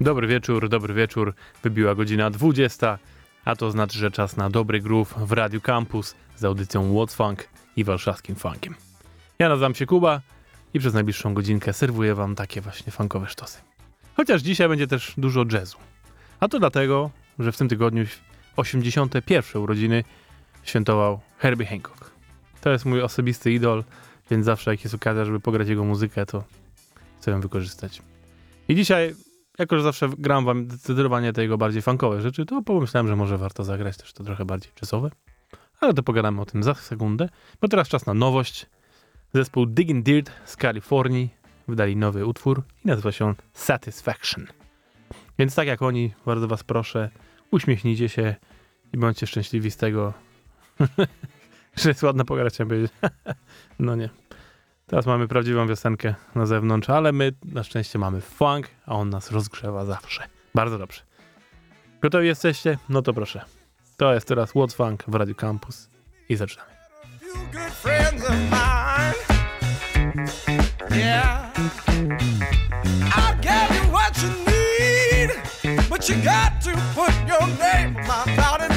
Dobry wieczór, dobry wieczór. Wybiła godzina 20, a to znaczy, że czas na dobry groove w Radio Campus z audycją What's Funk i warszawskim funkiem. Ja nazywam się Kuba i przez najbliższą godzinkę serwuję wam takie właśnie funkowe sztosy. Chociaż dzisiaj będzie też dużo jazzu. A to dlatego, że w tym tygodniu 81. urodziny świętował Herbie Hancock. To jest mój osobisty idol, więc zawsze jak jest okazja, żeby pograć jego muzykę, to chcę ją wykorzystać. I dzisiaj jako że zawsze gram wam zdecydowanie te jego bardziej funkowe rzeczy, to pomyślałem, że może warto zagrać też to trochę bardziej czasowe. Ale to pogadamy o tym za sekundę, bo teraz czas na nowość. Zespół Digging Dirt z Kalifornii wydali nowy utwór i nazywa się on Satisfaction. Więc tak jak oni, bardzo was proszę, uśmiechnijcie się i bądźcie szczęśliwi z tego, że jest ładna pogadać, chciałem powiedzieć. no nie. Teraz mamy prawdziwą wiosenkę na zewnątrz, ale my na szczęście mamy funk, a on nas rozgrzewa zawsze. Bardzo dobrze. Gotowi jesteście? No to proszę. To jest teraz What's Funk w Radio Campus i zaczynamy. You got to put your name on my dotted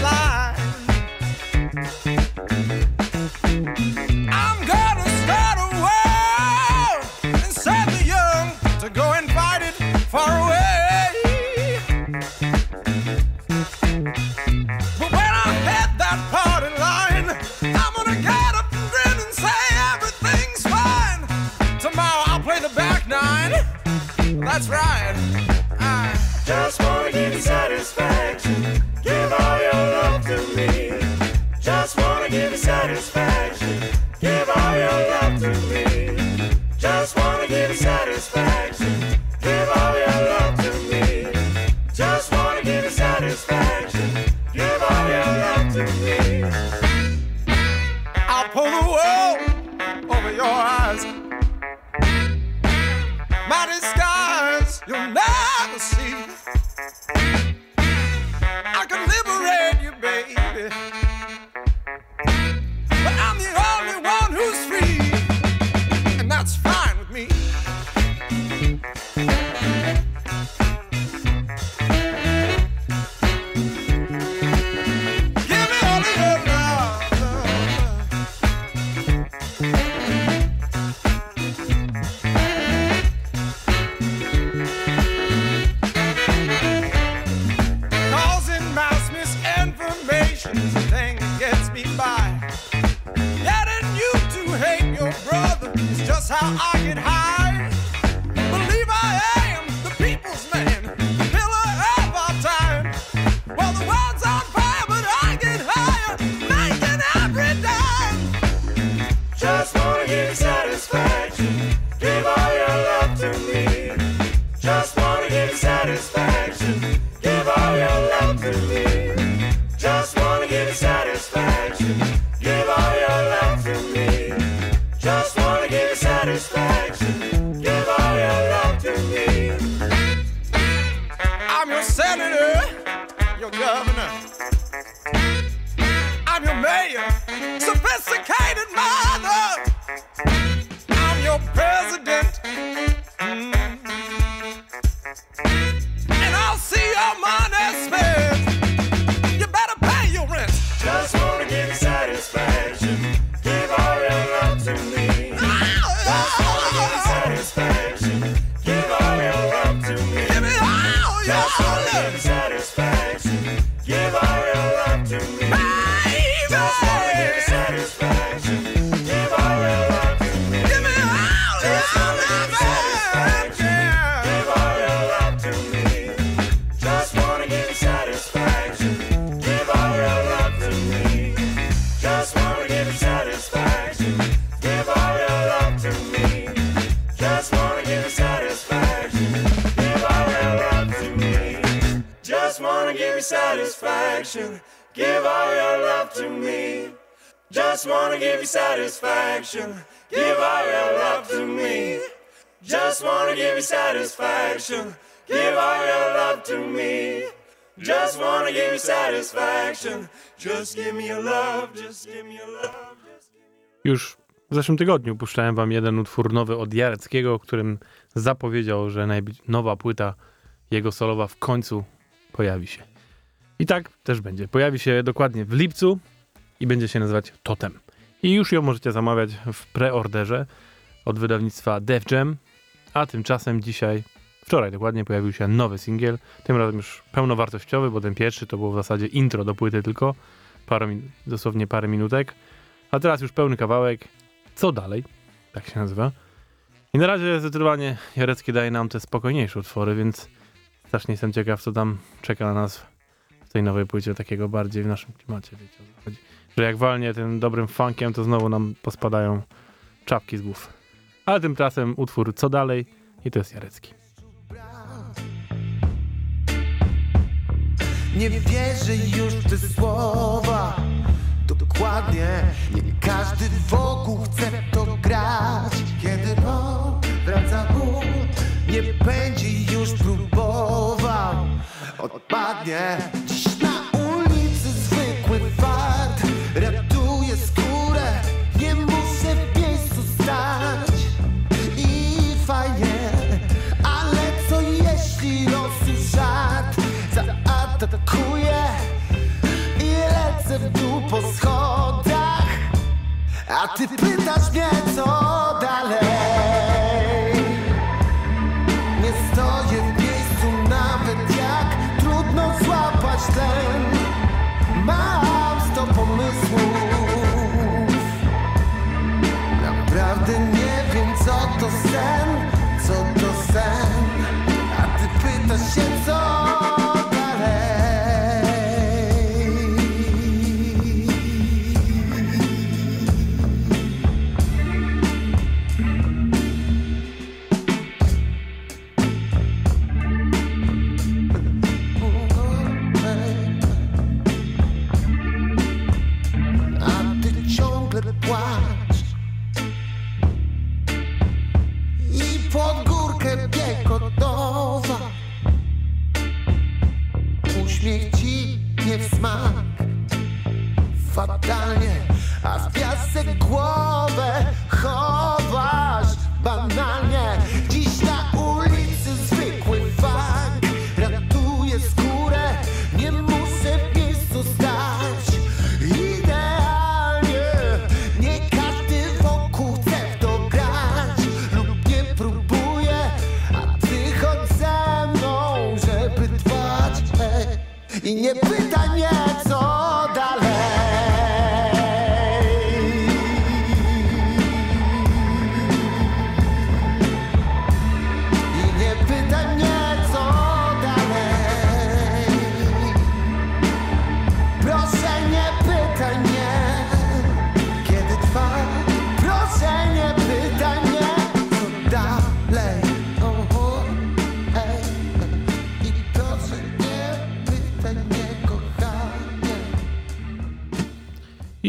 satisfaction. Już w zeszłym tygodniu puszczałem wam jeden utwór nowy od Jareckiego, którym zapowiedział, że nowa płyta jego solowa w końcu pojawi się. I tak też będzie. Pojawi się dokładnie w lipcu i będzie się nazywać Totem. I już ją możecie zamawiać w preorderze od wydawnictwa Def Jam. A tymczasem dzisiaj, wczoraj dokładnie, pojawił się nowy singiel. Tym razem już pełnowartościowy, bo ten pierwszy to było w zasadzie intro do płyty tylko. Parę, dosłownie parę minutek. A teraz już pełny kawałek. Co dalej? Tak się nazywa. I na razie zdecydowanie Jarecki daje nam te spokojniejsze utwory, więc strasznie jestem ciekaw, co tam czeka na nas tej nowej płycie takiego bardziej w naszym klimacie, wiecie o co chodzi. Że jak walnie tym dobrym funkiem, to znowu nam pospadają czapki z głów. Ale tymczasem utwór Co dalej? I to jest Jarecki. Nie wierzę już te słowa. Dokładnie Nie każdy wokół chce to grać. Kiedy wraca ból Nie będzie już próbował. Odpadnie A ty pytasz mnie co dalej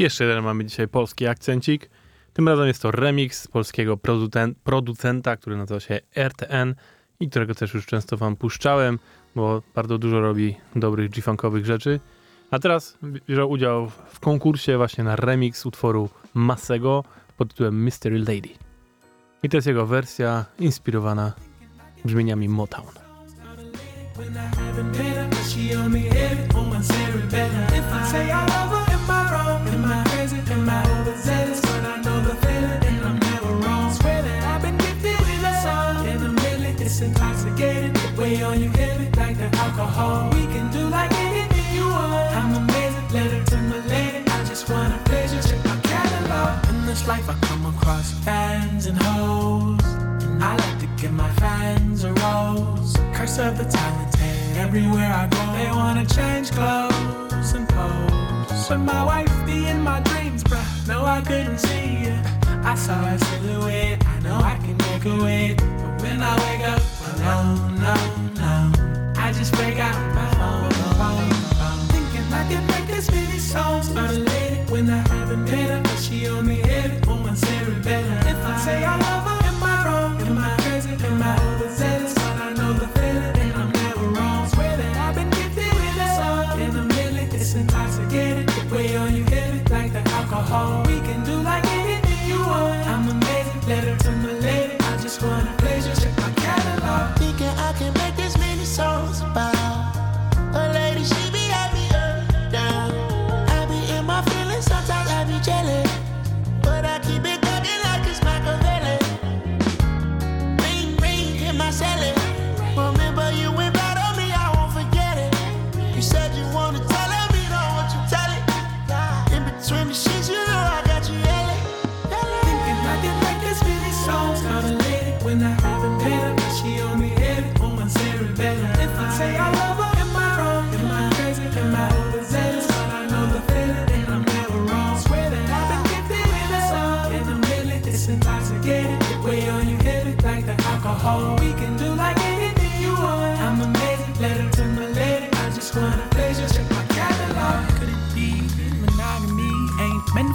jeszcze jeden mamy dzisiaj polski akcencik. Tym razem jest to remix polskiego producen- producenta, który nazywa się RTN i którego też już często wam puszczałem, bo bardzo dużo robi dobrych G-funkowych rzeczy. A teraz bierze udział w konkursie właśnie na remix utworu Masego pod tytułem Mystery Lady. I to jest jego wersja inspirowana brzmieniami Motown. When I haven't met her, she me on my. If I say I love her, it's intoxicating. The way on you heavy like the alcohol. We can do like anything you want. I'm amazing, letter to my lady. I just wanna pleasure, check my catalog. In this life I come across fans and hoes. And I like to give my fans a rose. Curse of the talented. Everywhere I go, they wanna change clothes and pose. But my wife be in my dreams, bruh. No, I couldn't see you. I saw a silhouette. I know I can make a way. But when I wake up. I just break out my phone, phone, phone. Thinking I can make this many songs about a lady when I haven't met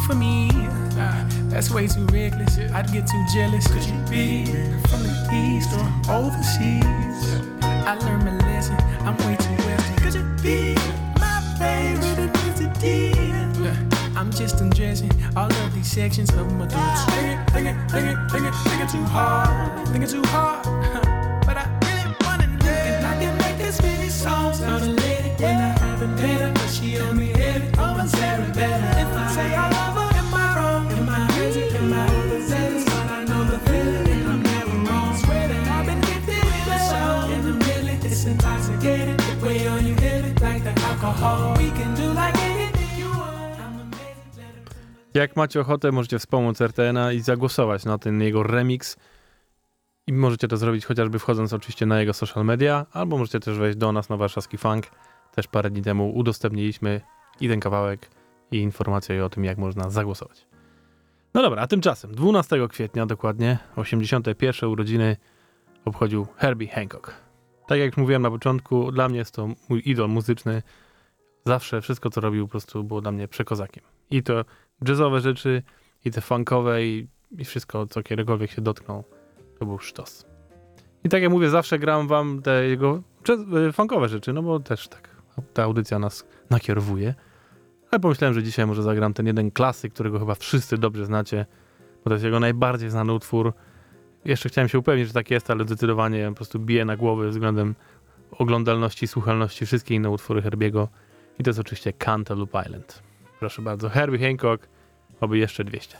for me? That's way too reckless. I'd get too jealous. Could you be from the east or overseas? I learned my lesson. I'm way too wealthy. Could you be my favorite? Yeah, I'm just undressing all of these sections of my thoughts. Thinking, thinking, thinking, thinking, thinking too hard. Thinking too hard. Jak macie ochotę, możecie wspomóc RTN-a i zagłosować na ten jego remix. I możecie to zrobić chociażby wchodząc oczywiście na jego social media, albo możecie też wejść do nas na warszawski funk. Też parę dni temu udostępniliśmy i ten kawałek, i informację o tym, jak można zagłosować. No dobra, a tymczasem 12 kwietnia dokładnie, 81 urodziny obchodził Herbie Hancock. Tak jak już mówiłem na początku, dla mnie jest to mój idol muzyczny. Zawsze wszystko, co robił, po prostu było dla mnie przekozakiem. I to jazzowe rzeczy, i te funkowe, i, i wszystko, co kiedykolwiek się dotknął, to był sztos. I tak jak mówię, zawsze gram wam te jego y, funkowe rzeczy, no bo też tak ta audycja nas nakierowuje. Ale pomyślałem, że dzisiaj może zagram ten jeden klasyk, którego chyba wszyscy dobrze znacie, bo to jest jego najbardziej znany utwór. Jeszcze chciałem się upewnić, że tak jest, ale zdecydowanie po prostu bije na głowę względem oglądalności, słuchalności wszystkie inne utwory Herbiego. I to jest oczywiście Cantaloupe Island. Proszę bardzo, Herbie Hancock, oby jeszcze 200.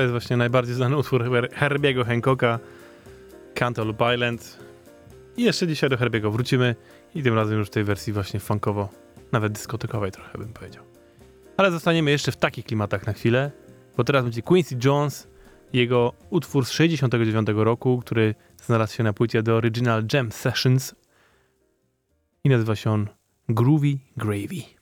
To jest właśnie najbardziej znany utwór Her- Herbiego Hancocka, Cantaloupe Island. I jeszcze dzisiaj do Herbiego wrócimy i tym razem już w tej wersji właśnie funkowo, nawet dyskotekowej trochę bym powiedział. Ale zostaniemy jeszcze w takich klimatach na chwilę, bo teraz będzie Quincy Jones, jego utwór z 69 roku, który znalazł się na płycie The Original Jam Sessions i nazywa się on Groovy Gravy.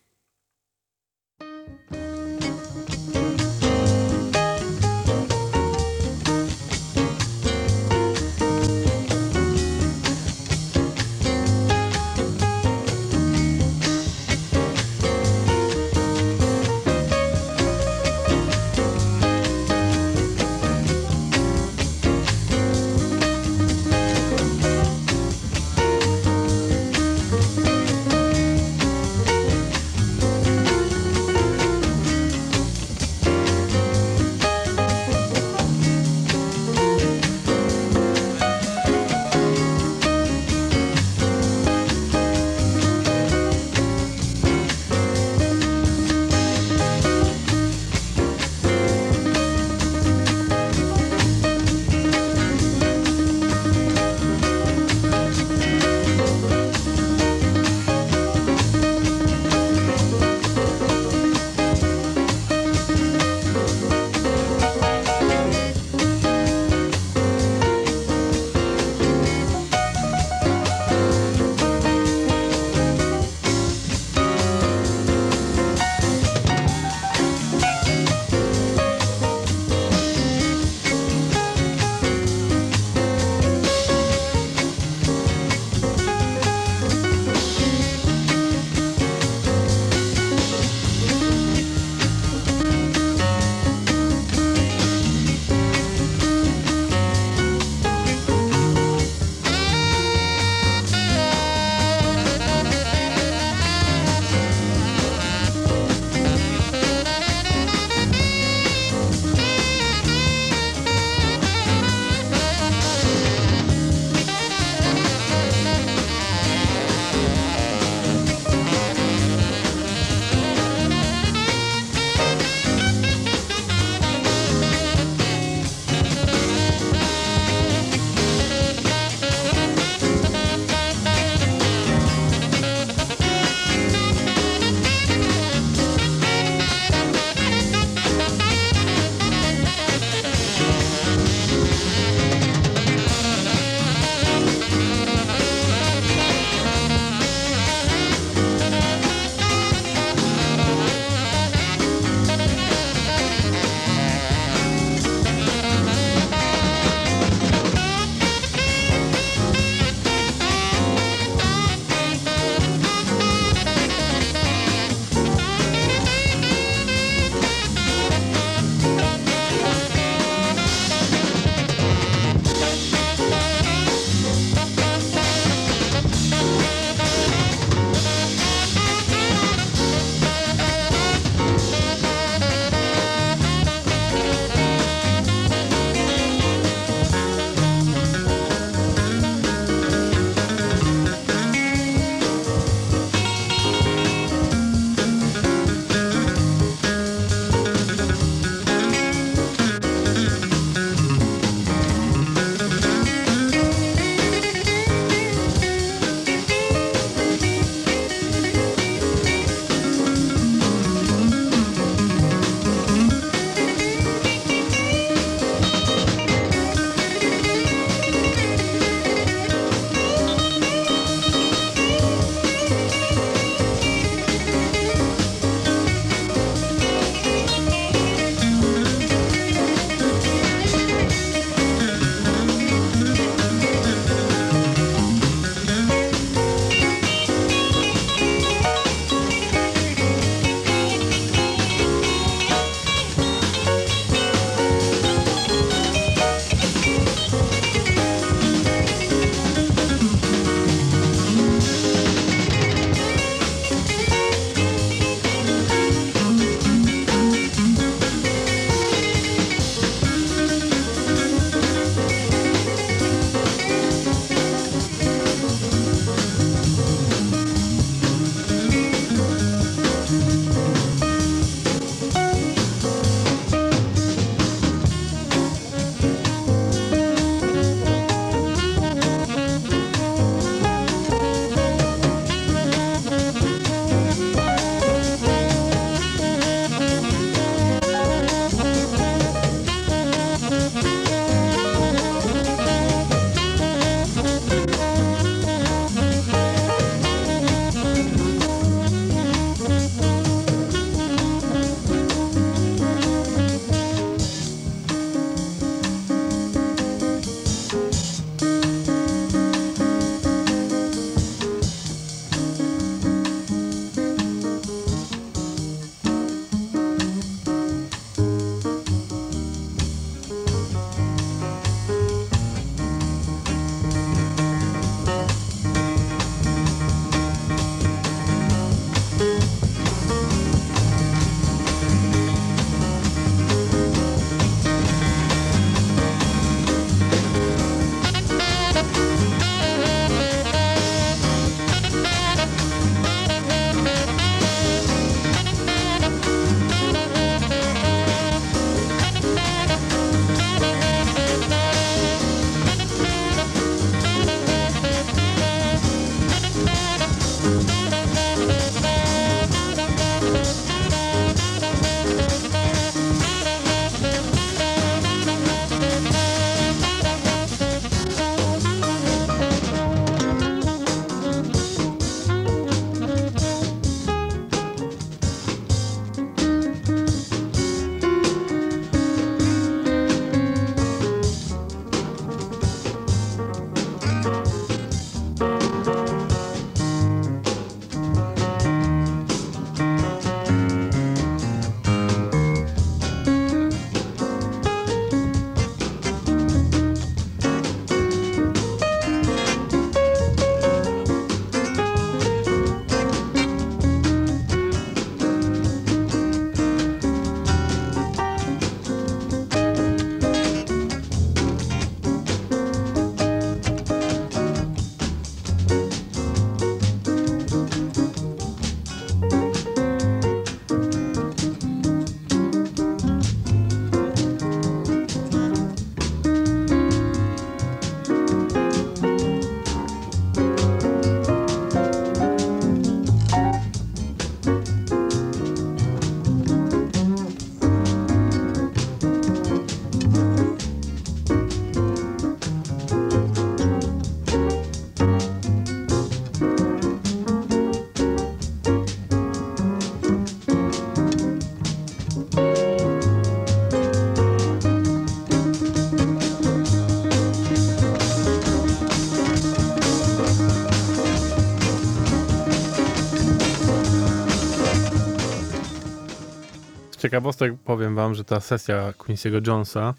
Ciekawostek powiem wam, że ta sesja Quincy'ego Jonesa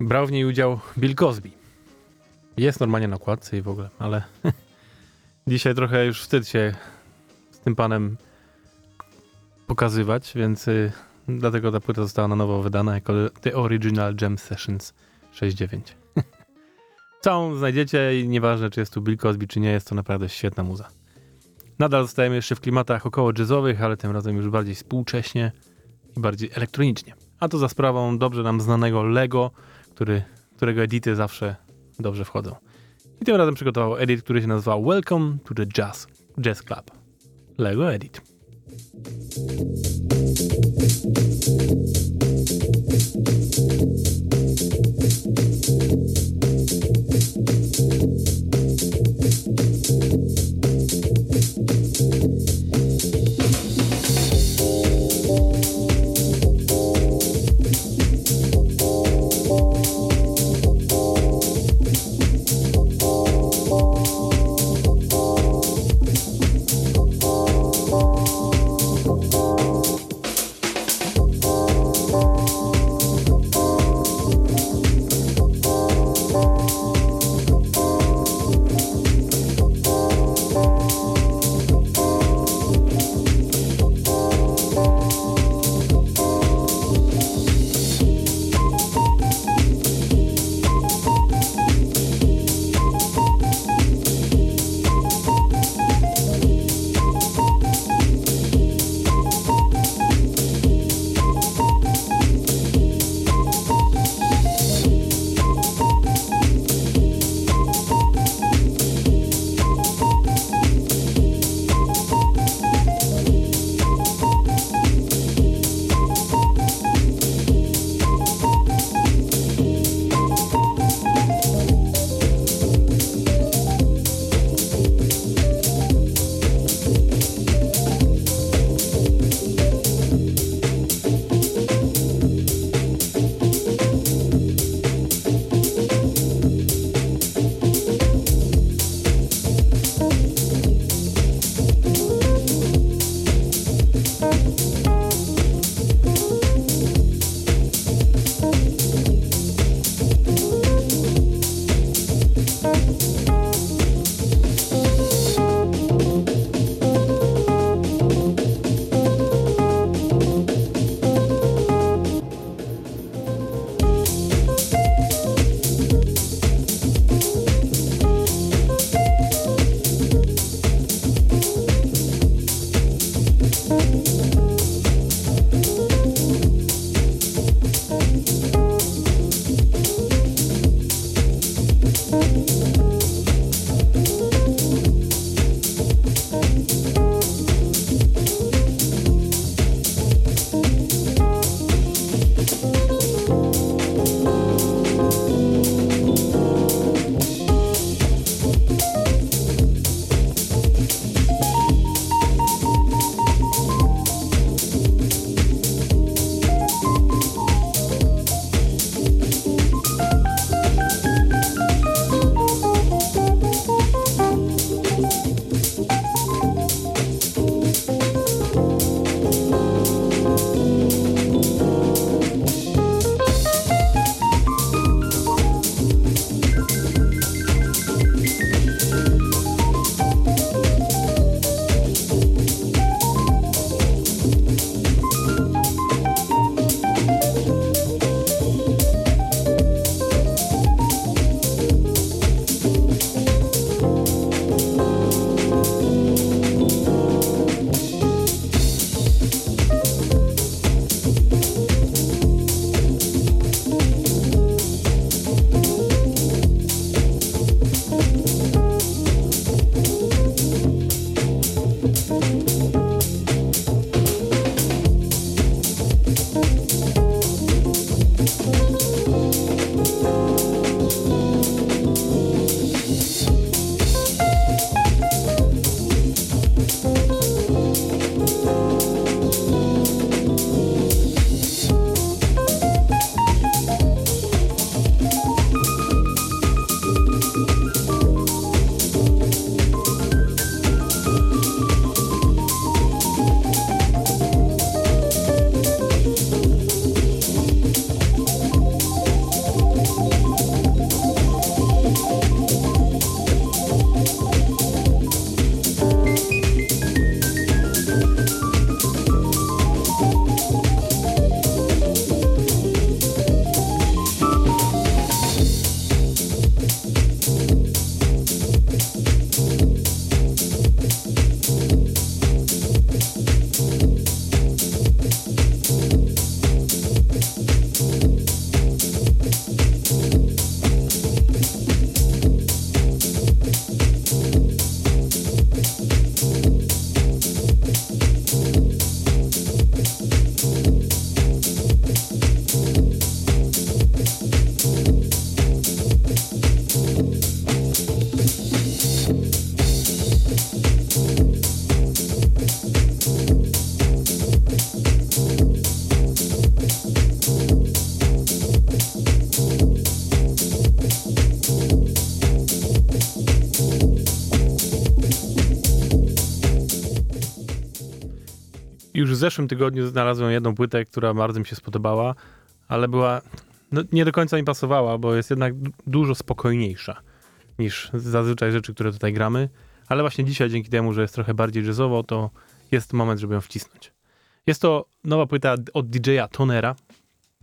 brał w niej udział Bill Cosby. Jest normalnie na okładce i w ogóle, ale dzisiaj trochę już wstyd się z tym panem pokazywać, więc y, dlatego ta płyta została na nowo wydana jako The Original Jam Sessions 6.9. Całą znajdziecie i nieważne, czy jest tu Bill Cosby, czy nie, jest to naprawdę świetna muza. Nadal zostajemy jeszcze w klimatach około jazzowych, ale tym razem już bardziej współcześnie i bardziej elektronicznie. A to za sprawą dobrze nam znanego Lego, który, którego edity zawsze dobrze wchodzą. I tym razem przygotował edit, który się nazywa Welcome to the Jazz, Jazz Club. Lego Edit. Już w zeszłym tygodniu znalazłem jedną płytę, która bardzo mi się spodobała, ale była, no, nie do końca mi pasowała, bo jest jednak du- dużo spokojniejsza niż zazwyczaj rzeczy, które tutaj gramy. Ale właśnie dzisiaj, dzięki temu, że jest trochę bardziej jazzowo, to jest moment, żeby ją wcisnąć. Jest to nowa płyta od DJ-a Tonera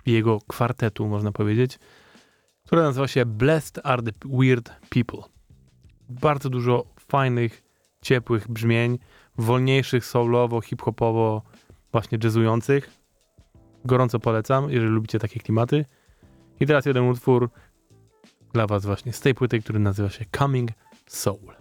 i jego kwartetu, można powiedzieć, która nazywa się Blessed Are the Weird People. Bardzo dużo fajnych, ciepłych brzmień, wolniejszych, soulowo, hip-hopowo, właśnie jazzujących. Gorąco polecam, jeżeli lubicie takie klimaty. I teraz jeden utwór dla was właśnie z tej płyty, który nazywa się Coming Soul.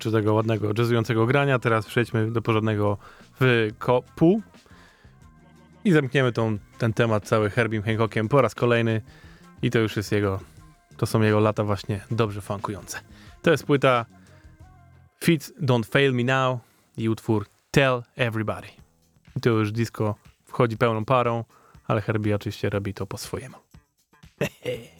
Starczy tego ładnego, jazzującego grania. Teraz przejdźmy do porządnego wykopu. I zamkniemy tą, ten temat cały Herbiem Hancockiem po raz kolejny. I to już jest jego, to są jego lata właśnie dobrze funkujące. To jest płyta Fits Don't Fail Me Now i utwór Tell Everybody. I to już disco wchodzi pełną parą, ale Herbie oczywiście robi to po swojemu. Who's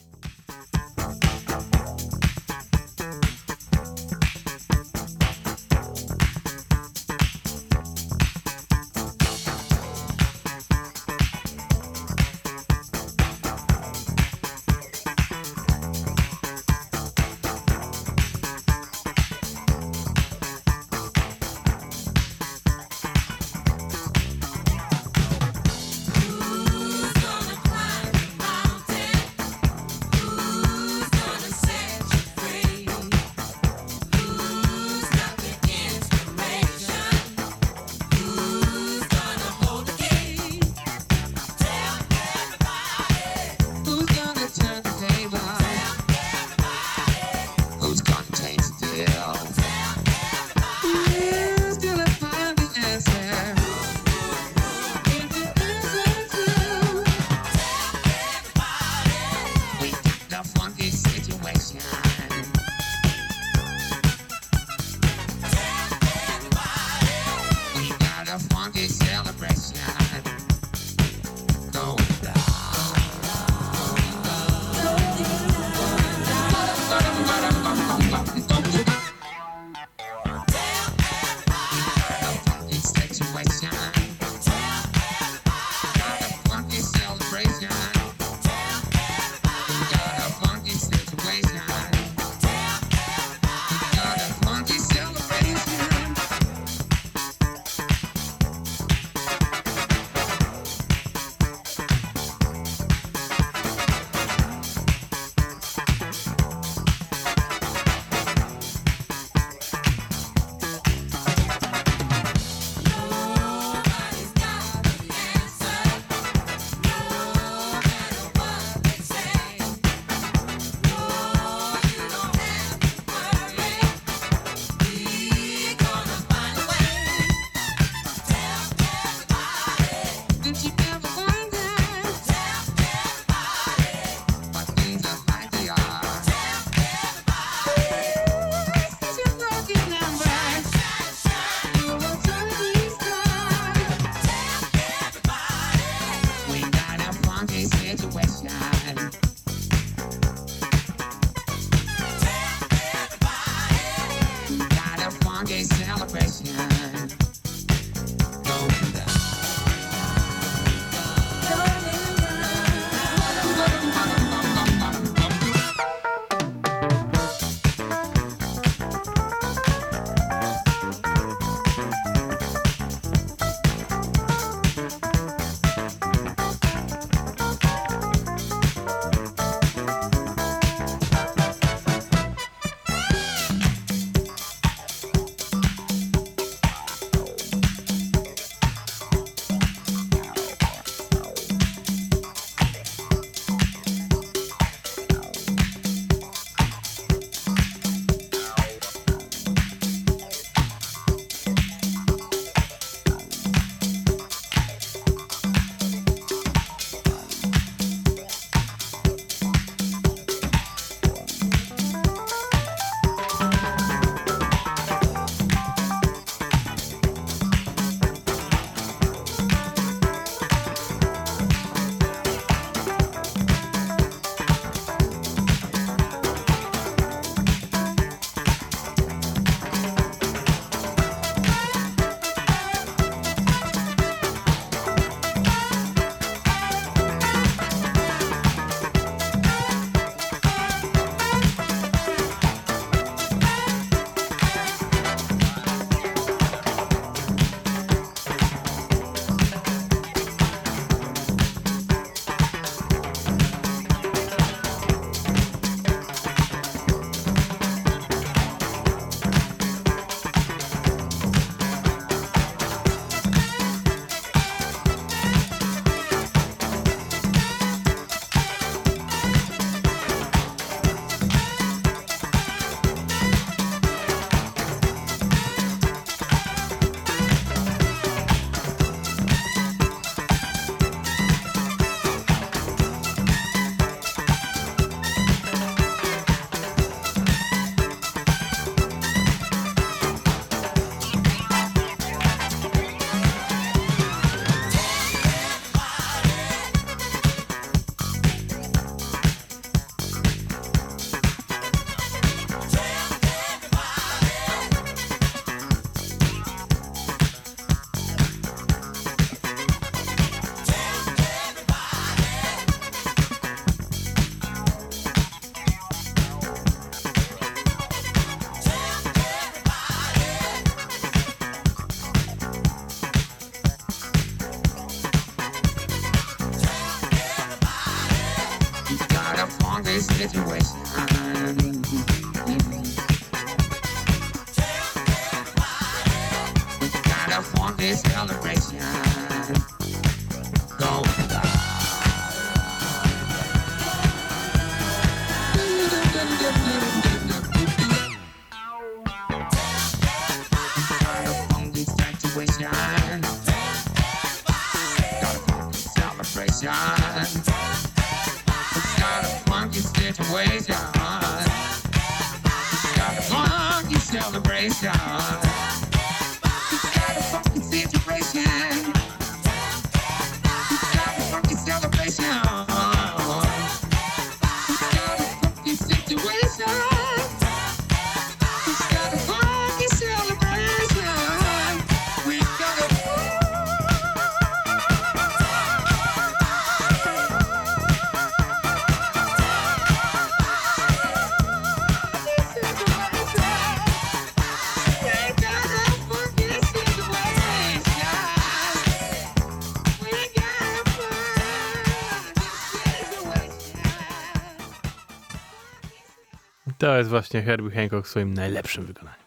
To jest właśnie Herbie Hancock w swoim najlepszym wykonaniu.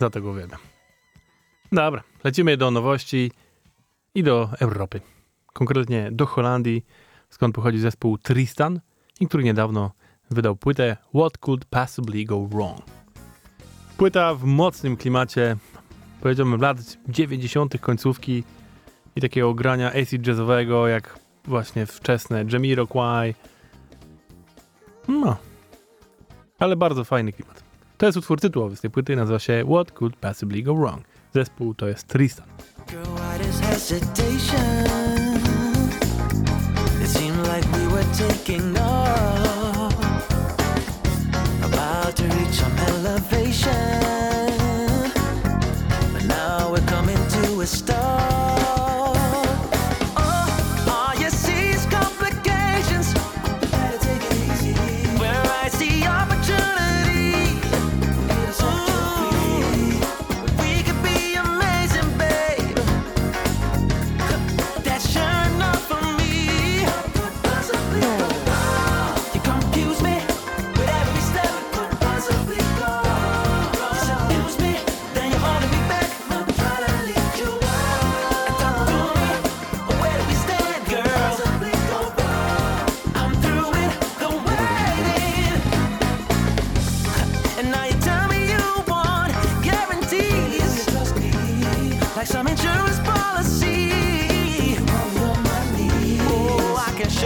Za to go uwielbiam. Dobra, lecimy do nowości i do Europy. Konkretnie do Holandii, skąd pochodzi zespół Tristan i który niedawno wydał płytę What Could Possibly Go Wrong. Płyta w mocnym klimacie, powiedziałbym lat 90. końcówki i takiego grania acid jazzowego, jak właśnie wczesne Jamiroquai. No, ale bardzo fajny klimat. To jest utwór tytułowy z tej płyty, nazywa się What Could Possibly Go Wrong. Zespół to jest Tristan. Girl,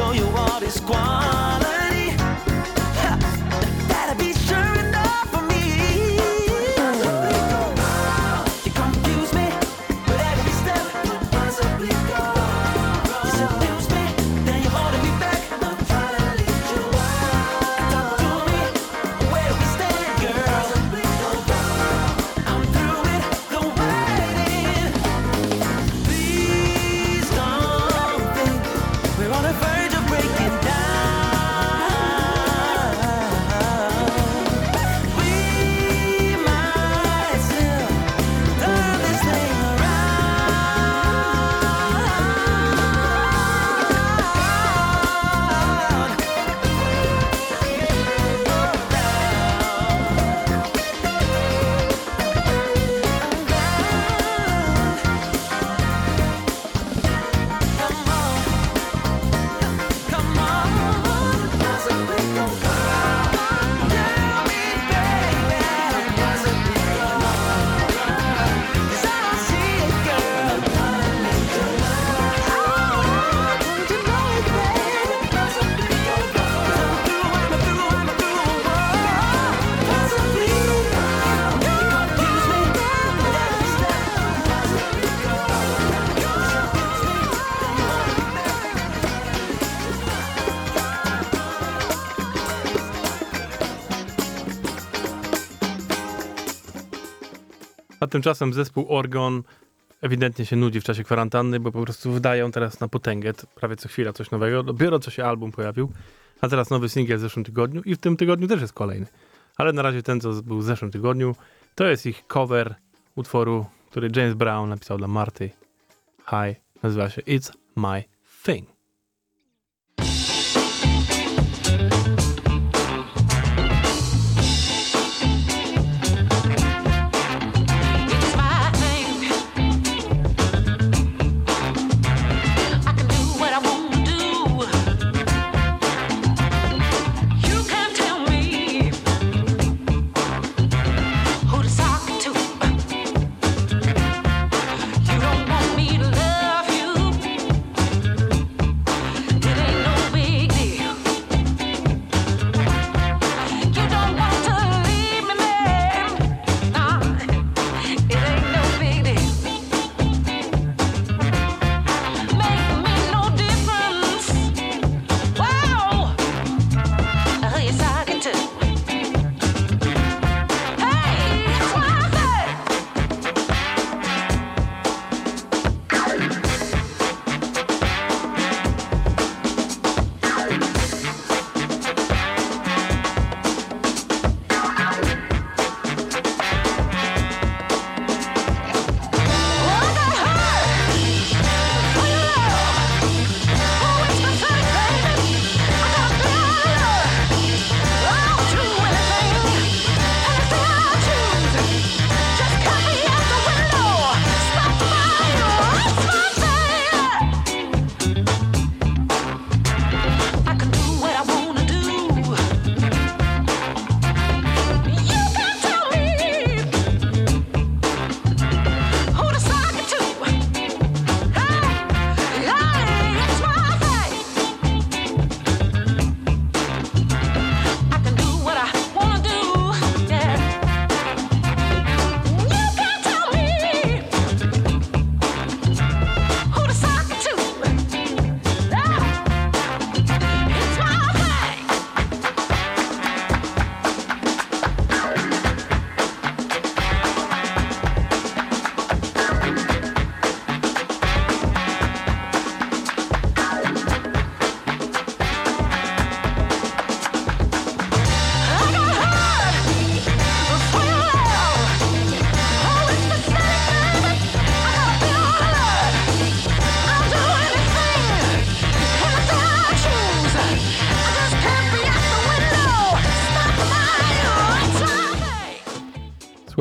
show you what is quiet. Tymczasem zespół Orgon ewidentnie się nudzi w czasie kwarantanny, bo po prostu wydają teraz na potęgę prawie co chwila coś nowego. Dopiero co się album pojawił, a teraz nowy singiel w zeszłym tygodniu i w tym tygodniu też jest kolejny. Ale na razie ten, co był w zeszłym tygodniu, to jest ich cover utworu, który James Brown napisał dla Marty. Hi, nazywa się It's My Thing.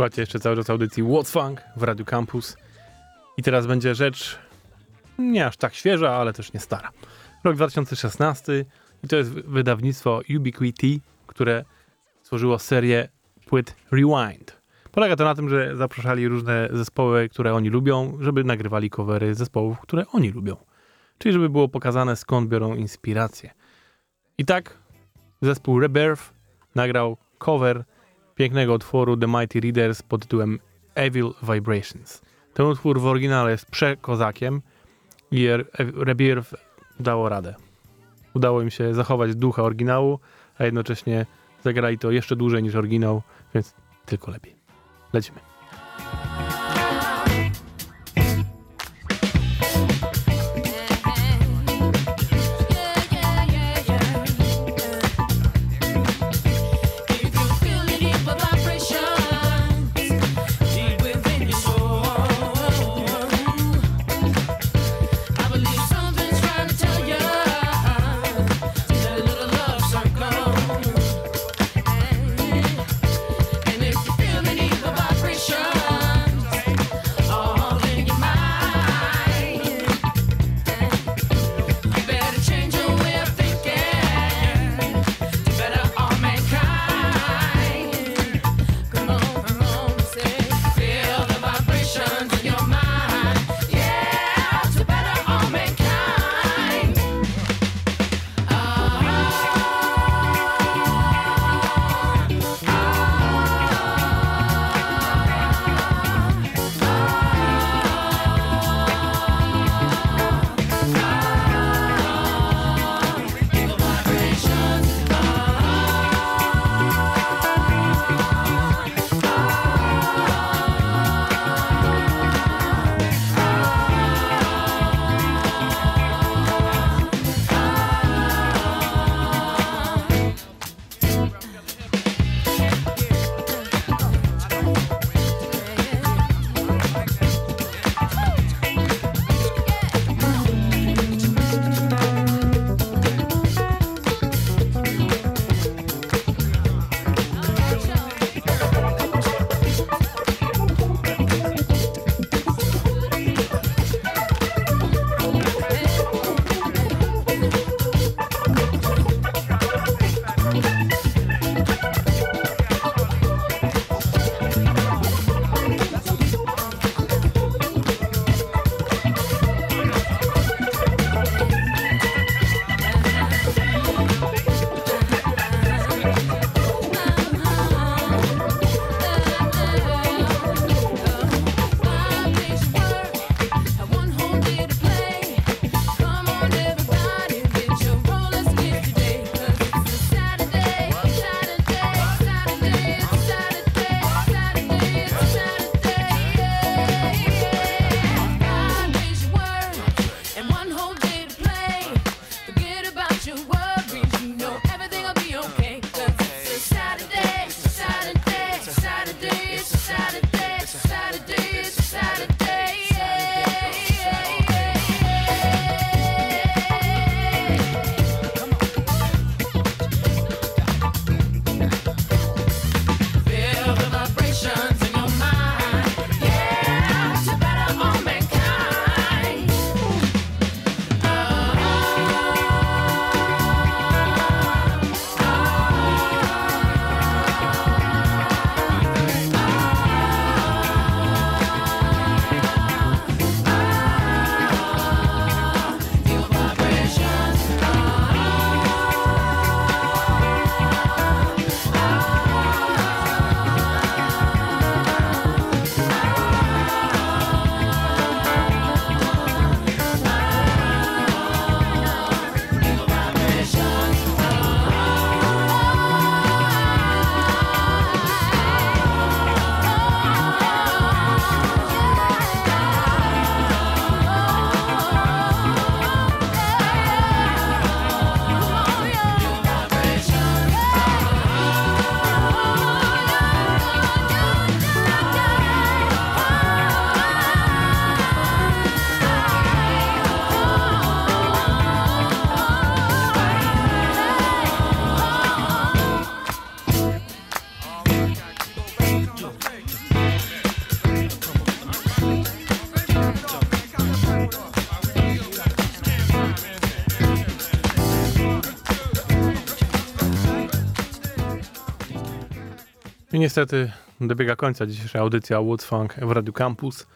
Thing. Słuchajcie jeszcze cały czas audycji What's Funk w Radio Campus. I teraz będzie rzecz nie aż tak świeża, ale też nie stara. Rok 2016 i to jest wy- wydawnictwo Ubiquity, które stworzyło serię płyt Rewind. Polega to na tym, że zapraszali różne zespoły, które oni lubią, żeby nagrywali covery zespołów, które oni lubią. Czyli żeby było pokazane skąd biorą inspirację. I tak zespół Rebirth nagrał cover pięknego utworu The Mighty Readers pod tytułem Evil Vibrations. Ten utwór w oryginale jest przekozakiem i Re- Rebirth dało radę. Udało im się zachować ducha oryginału, a jednocześnie zagrali to jeszcze dłużej niż oryginał, więc tylko lepiej. Lecimy. Niestety dobiega końca dzisiejsza audycja Woods Funk w Radio Campus.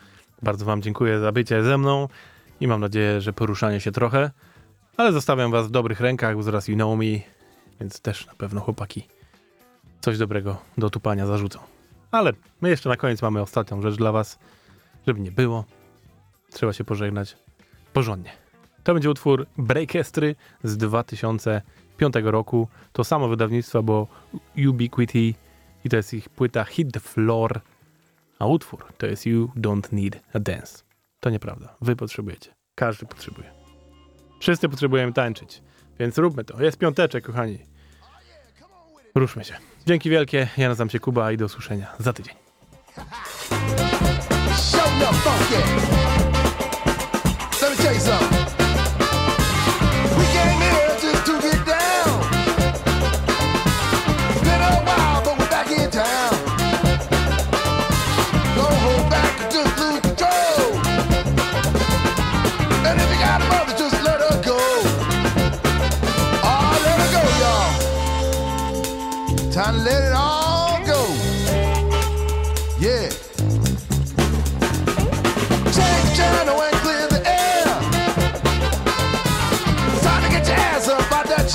Bardzo Wam dziękuję za bycie ze mną i mam nadzieję, że poruszanie się trochę, ale zostawiam Was w dobrych rękach, bo zaraz you know me, więc też na pewno chłopaki coś dobrego do tupania zarzucą. Ale my jeszcze na koniec mamy ostatnią rzecz dla Was, żeby nie było. Trzeba się pożegnać porządnie. To będzie utwór Breakestry z 2005 roku. To samo wydawnictwo, bo Ubiquity i to jest ich płyta Hit the Floor, a utwór to jest You Don't Need a Dance. To nieprawda. Wy potrzebujecie. Każdy potrzebuje. Wszyscy potrzebujemy tańczyć. Więc róbmy to. Jest piąteczek, kochani. Ruszmy się. Dzięki wielkie. Ja nazywam się Kuba i do usłyszenia za tydzień.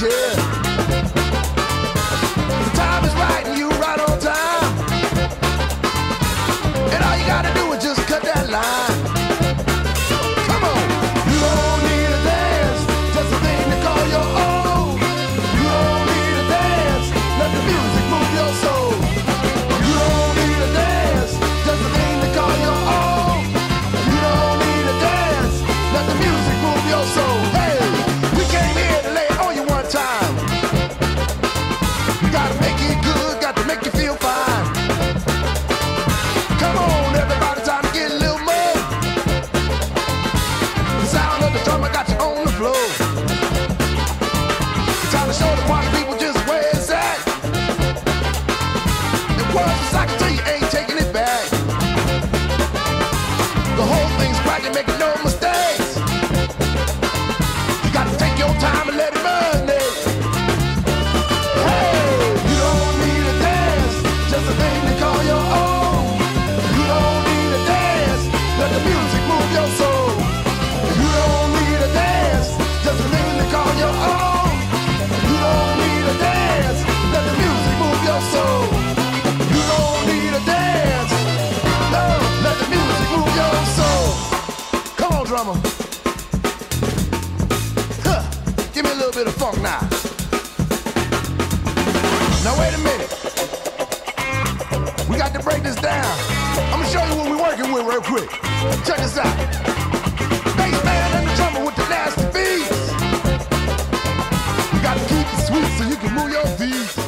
yeah. Bit of funk now. Now wait a minute. We got to break this down. I'm gonna show you what we're working with real quick. Check this out. Bass man and the drummer with the nasty beats. You got to keep it sweet so you can move your feet.